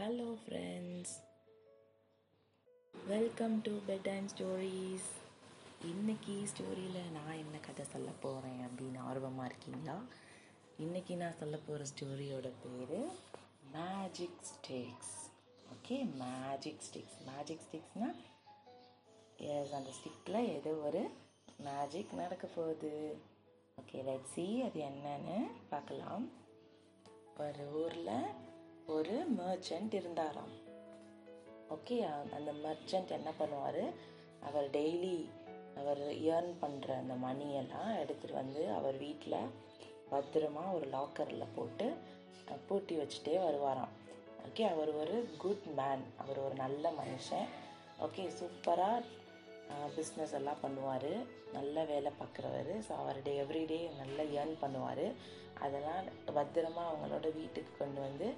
Hello friends welcome to bed time stories இன்னைக்கு ஸ்டோரியில் நான் என்ன கதை சொல்ல போகிறேன் அப்படின்னு ஆர்வமாக இருக்கீங்களா? இன்னைக்கு நான் சொல்ல போகிற ஸ்டோரியோட பேர் magic sticks okay magic sticks magic ஸ்டிக்ஸ்னால் yes அந்த ஸ்டிக்கில் ஏதோ ஒரு மேஜிக் நடக்க போகுது. ஓகே லெட் சி அது என்னன்னு பார்க்கலாம். ஒரு ஊரில் ஒரு மர்ச்சன்ட் இருந்தாராம். ஓகே அந்த மர்ச்சன்ட் என்ன பண்ணுவார்? அவர் டெய்லி அவர் ஏர்ன் பண்ணுற அந்த மணியெல்லாம் எடுத்துகிட்டு வந்து அவர் வீட்டில் பத்திரமா ஒரு லாக்கரில் போட்டு பூட்டி வச்சுட்டே வருவாராம். ஓகே அவர் ஒரு குட் மேன் அவர் ஒரு நல்ல மனுஷன். ஓகே சூப்பராக பிஸ்னஸ் எல்லாம் பண்ணுவார். நல்ல வேலை பார்க்குறவர் ஸோ அவர் டே எவ்ரிடே நல்லா ஏர்ன் பண்ணுவார். அதெல்லாம் பத்திரமா அவங்களோட வீட்டுக்கு கொண்டு வந்து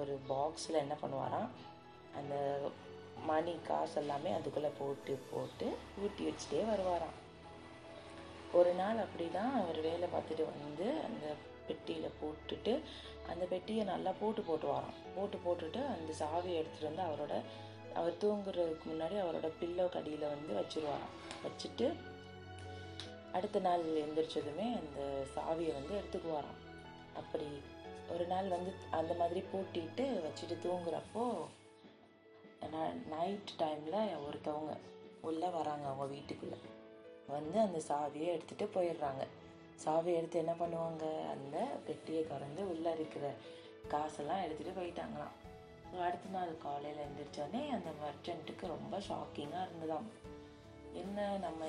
ஒரு பாக்ஸில் என்ன பண்ணுவாராம்? அந்த மணி காசு எல்லாமே அதுக்குள்ளே போட்டு போட்டு ஊட்டி வச்சுட்டே வருவாராம். ஒரு நாள் அப்படி தான் அவர் வேலை பார்த்துட்டு வந்து அந்த பெட்டியில் போட்டுட்டு அந்த பெட்டியை நல்லா போட்டு போட்டுவாராம். போட்டு போட்டுட்டு அந்த சாவியை எடுத்துகிட்டு வந்து அவரோட அவர் தூங்குறதுக்கு முன்னாடி அவரோட பில்லோ கடியில் வந்து வச்சிருவாராம். வச்சுட்டு அடுத்த நாள் எந்திரிச்சதுமே அந்த சாவியை வந்து எடுத்துக்குவாராம். அப்படி ஒரு நாள் வந்து அந்த மாதிரி பூட்டிட்டு வச்சுட்டு தூங்குறப்போ நைட் டைமில் ஒருத்தவங்க உள்ளே வராங்க அவங்க வீட்டுக்குள்ளே. வந்து அந்த சாவியை எடுத்துகிட்டு போயிடுறாங்க. சாவியை எடுத்து என்ன பண்ணுவாங்க? அந்த பெட்டியை திறந்து உள்ளே இருக்கிற காசெல்லாம் எடுத்துகிட்டு போயிட்டாங்களாம். அடுத்த நாள் காலையில் எழுந்திரிச்சோடனே அந்த மர்ச்சன்ட்டுக்கு ரொம்ப ஷாக்கிங்காக இருந்ததாம். என்ன நம்ம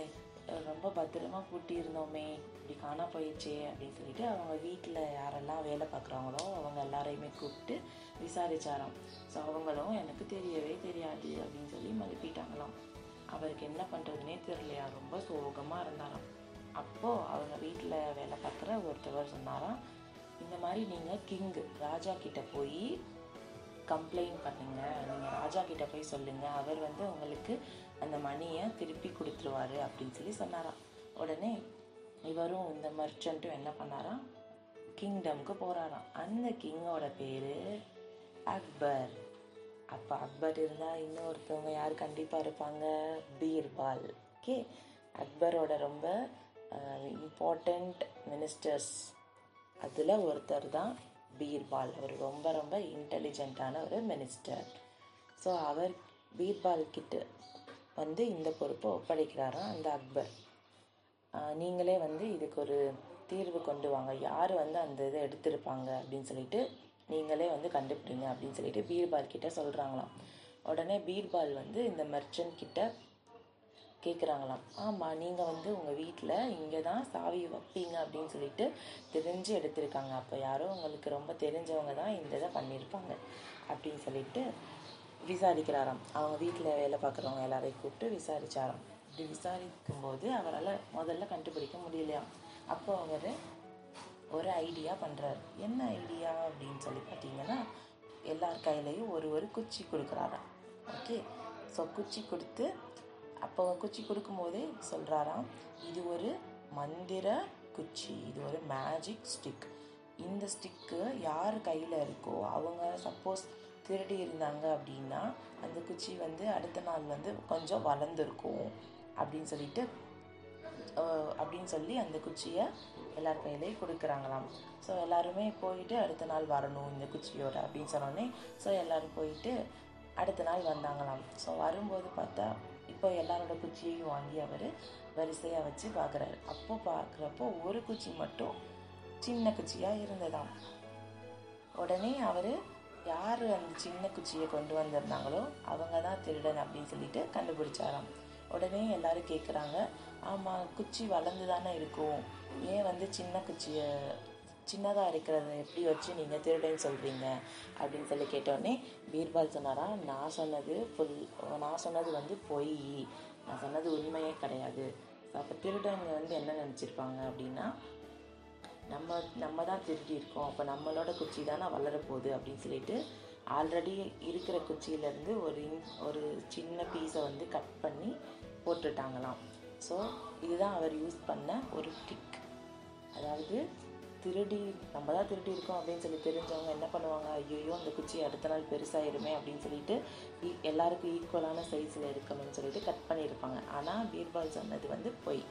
ரொம்ப பத்திரமா கூட்டியிருந்தோமே. இப்படி காணா போயிடுச்சே அப்படின்னு சொல்லிட்டு அவங்க வீட்டில் யாரெல்லாம் வேலை பார்க்குறாங்களோ அவங்க எல்லாரையுமே கூப்பிட்டு விசாரிச்சாராம். ஸோ அவங்களும் எனக்கு தெரியவே தெரியாது அப்படின்னு சொல்லி மழுப்பிட்டாங்களாம் அவருக்கு என்ன பண்ணுறதுனே தெரியலையா? ரொம்ப சோகமாக இருந்தாராம். அப்போது அவங்க வீட்டில் வேலை பார்க்குற ஒருத்தவர் சொன்னாராம் இந்த மாதிரி நீங்கள் கிங்கு ராஜா கிட்ட போய் கம்ப்ளைண்ட் பண்ணுங்க. நீங்கள் ராஜா கிட்ட போய் சொல்லுங்க. அவர் வந்து உங்களுக்கு அந்த மணியை திருப்பி கொடுத்துருவாரு அப்படின்னு சொல்லி சொன்னாராம். உடனே இவரும் இந்த மர்ச்சன்ட்டும் என்ன பண்ணாராம்? கிங்டம்க்கு போகிறாராம் அந்த கிங்கோட பேர் அக்பர். அப்போ அக்பர் இருந்தால் இன்னொருத்தவங்க யார்? கண்டிப்பாக இருப்பாங்க. பீர்பால். ஓகே அக்பரோட ரொம்ப இம்பார்ட்டண்ட் மினிஸ்டர்ஸ் அதில் ஒருத்தர் தான் பீர்பால். அவர் ரொம்ப ரொம்ப இன்டெலிஜென்ட்டான ஒரு மினிஸ்டர் ஸோ அவர் பீர்பால் கிட்ட வந்து இந்த பொறுப்பை ஒப்படைக்கிறாராம் அந்த அக்பர். நீங்களே வந்து இதுக்கு ஒரு தீர்வு கொண்டு வாங்க. யார் வந்து அந்த இதை எடுத்திருப்பாங்க அப்படின்னு சொல்லிட்டு நீங்களே வந்து கண்டுபிடிங்க அப்படின்னு சொல்லிட்டு பீர்பால் கிட்ட சொல்கிறாங்களாம் உடனே பீர்பால் வந்து இந்த மெர்ச்சன்ட் கிட்ட கேட்குறாங்களாம் ஆமாம் நீங்கள் வந்து உங்கள் வீட்டில் இங்கே தான் சாவி வைப்பீங்க அப்படின்னு சொல்லிட்டு தெரிஞ்சு எடுத்திருக்காங்க. அப்போ யாரோ உங்களுக்கு ரொம்ப தெரிஞ்சவங்க தான் இந்த இதை பண்ணியிருப்பாங்க அப்படின்னு சொல்லிட்டு விசாரிக்கிறாராம். அவங்க வீட்டில் வேலை பார்க்குறவங்க எல்லாரையும் கூப்பிட்டு விசாரிச்சாராம். இப்படி விசாரிக்கும் போது அவரால் முதல்ல கண்டுபிடிக்க முடியலையாம். அப்போ அவர் ஒரு ஐடியா பண்ணுறாரு என்ன ஐடியா அப்படின்னு சொல்லி பார்த்தீங்கன்னா எல்லார் கையிலையும் ஒரு ஒரு குச்சி கொடுக்குறாராம். ஓகே? ஸோ குச்சி கொடுத்து அப்போ குச்சி கொடுக்கும்போதே சொல்கிறாராம் இது ஒரு மந்திர குச்சி இது ஒரு மேஜிக் ஸ்டிக் இந்த ஸ்டிக்கு யார் கையில் இருக்கோ அவங்க சப்போஸ் திருடி இருந்தாங்க அப்படின்னா அந்த குச்சி வந்து அடுத்த நாள் வந்து கொஞ்சம் வளர்ந்துருக்கும் அப்படின்னு சொல்லிட்டு அப்படின்னு சொல்லி அந்த குச்சியை எல்லார் கையிலையும் கொடுக்குறாங்களாம். ஸோ எல்லாருமே போயிட்டு அடுத்த நாள் வரணும் இந்த குச்சியோட அப்படின்னு சொன்னோடனே ஸோ எல்லோரும் போயிட்டு அடுத்த நாள் வந்தாங்களாம். ஸோ வரும்போது பார்த்தா இப்போ எல்லாரோட குச்சியையும் வாங்கி அவர் வரிசையாக வச்சு பார்க்குறாரு அப்போ பார்க்குறப்போ ஒரு குச்சி மட்டும் சின்ன குச்சியாக இருந்ததாம். உடனே அவர் யார் அந்த சின்ன குச்சியை கொண்டு வந்திருந்தாங்களோ அவங்க தான் திருடன் அப்படின்னு சொல்லிட்டு கண்டுபிடிச்சாராம். உடனே எல்லாரும் கேட்குறாங்க ஆமாம் குச்சி வளர்ந்து தானே இருக்கும். ஏன் வந்து சின்ன குச்சியை சின்னதாக இருக்கிறத எப்படி வச்சு நீங்கள் திருடன்னு சொல்கிறீங்க அப்படின்னு சொல்லி கேட்டோடனே பீர்பால் சொன்னாரா நான் சொன்னது ஃபுல் நான் சொன்னது வந்து பொய். நான் சொன்னது உண்மையே கிடையாது. அப்போ திருடங்க வந்து என்ன நினச்சிருப்பாங்க அப்படின்னா நம்ம நம்ம தான் திருடி இருக்கோம். அப்போ நம்மளோட குச்சி தானே வளரப்போகுது அப்படின்னு சொல்லிட்டு ஆல்ரெடி இருக்கிற குச்சியிலேருந்து ஒரு இன்- ஒரு சின்ன பீஸை வந்து கட் பண்ணி போட்டுட்டாங்களாம். ஸோ இதுதான் அவர் யூஸ் பண்ண ஒரு ட்ரிக் அதாவது திருடி நம்ம தான் திருடி இருக்கோம் அப்படின்னு சொல்லி தெரிஞ்சவங்க என்ன பண்ணுவாங்க? ஐயோ அந்த குச்சி அடுத்த நாள் பெருசாயிருமே அப்படின்னு சொல்லிட்டு ஈ- எல்லாருக்கும் ஈக்குவலான சைஸில் இருக்கணும்னு சொல்லிட்டு கட் பண்ணியிருப்பாங்க. ஆனால் பீர்பால் சொன்னது வந்து பொய்.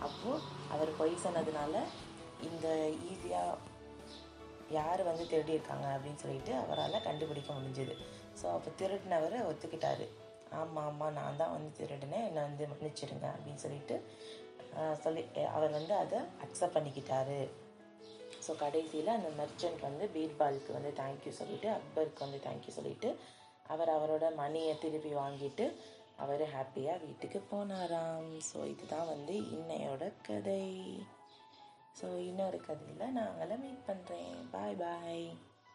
அப்போது அவர் பொய் சொன்னதுனால இந்த ஈஸியாக யார் வந்து திருடியிருக்காங்க அப்படின்னு சொல்லிட்டு அவரால் கண்டுபிடிக்க முடிஞ்சுது. ஸோ அப்போ திருடினவர் ஒத்துக்கிட்டார். ஆமாம் ஆமாம் நான் தான் வந்து திருடினேன். என்னை வந்து மன்னிச்சிடுங்க அப்படின்னு சொல்லிட்டு சொல்லி அவர் வந்து அதை அக்செப்ட் பண்ணிக்கிட்டாரு. ஸோ கடைசியில் அந்த மெர்ச்சன்ட் வந்து பீர்பாலுக்கு வந்து தேங்க்யூ சொல்லிவிட்டு அக்பருக்கு வந்து தேங்க்யூ சொல்லிவிட்டு அவர் அவரோட மணியை திருப்பி வாங்கிட்டு அவர் ஹாப்பியாக வீட்டுக்கு போனாராம். ஸோ இதுதான் வந்து இன்னையோட கதை. ஸோ இன்னொரு கதையில் நான் உங்களை மீட் பண்ணுறேன் பாய் பாய்